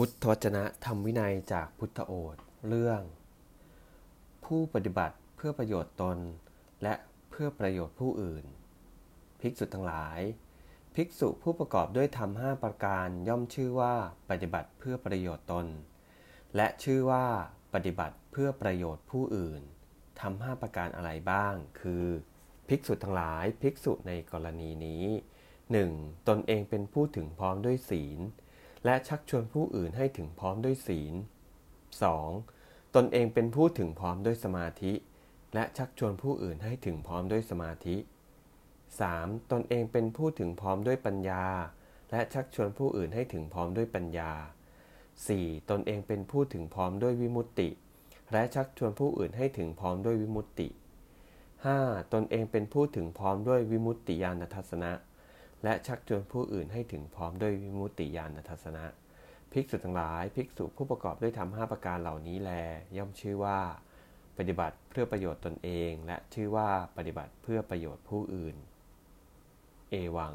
พุทธวจนะธรรมวินัยจากพุทธโอษเรื่อง ผู้ปฏิบัติเพื่อประโยชน์ตน และเพื่อประโยชน์ผู้อื่น ภิกษุทั้งหลาย ภิกษุผู้ประกอบด้วยธรรมห้าประการย่อมชื่อว่าปฏิบัติเพื่อประโยชน์ตน และชื่อว่าปฏิบัติเพื่อประโยชน์ผู้อื่นทำห้าประการอะไรบ้าง คือ ภิกษุทั้งหลายภิกษุในกรณีนี้ 1. ตนเองเป็นผู้ถึงพร้อมด้วยศีล และชักชวนผู้อื่นให้ถึงพร้อมด้วยศีล 2. ตนเองเป็นผู้ถึงพร้อมด้วยสมาธิ และชักชวนผู้อื่นให้ถึงพร้อมด้วยสมาธิ 3. ตนเองเป็นผู้ถึงพร้อมด้วยปัญญา และชักชวนผู้อื่นให้ถึงพร้อมด้วยปัญญา 4. ตนเองเป็นผู้ถึงพร้อมด้วยวิมุตติ และชักชวนผู้อื่นให้ถึงพร้อมด้วยวิมุตติ 5. ตนเองเป็นผู้ถึงพร้อมด้วยวิมุตติญาณทัศนะ และชักชวนผู้อื่นให้ถึงพร้อมด้วยวิมุตติญาณทัศนะ ภิกษุทั้งหลาย ภิกษุผู้ประกอบด้วยธรรมห้าประการเหล่านี้แล ย่อมชื่อว่า ปฏิบัติเพื่อประโยชน์ตนเอง และชื่อว่าปฏิบัติเพื่อประโยชน์ผู้อื่น เอวัง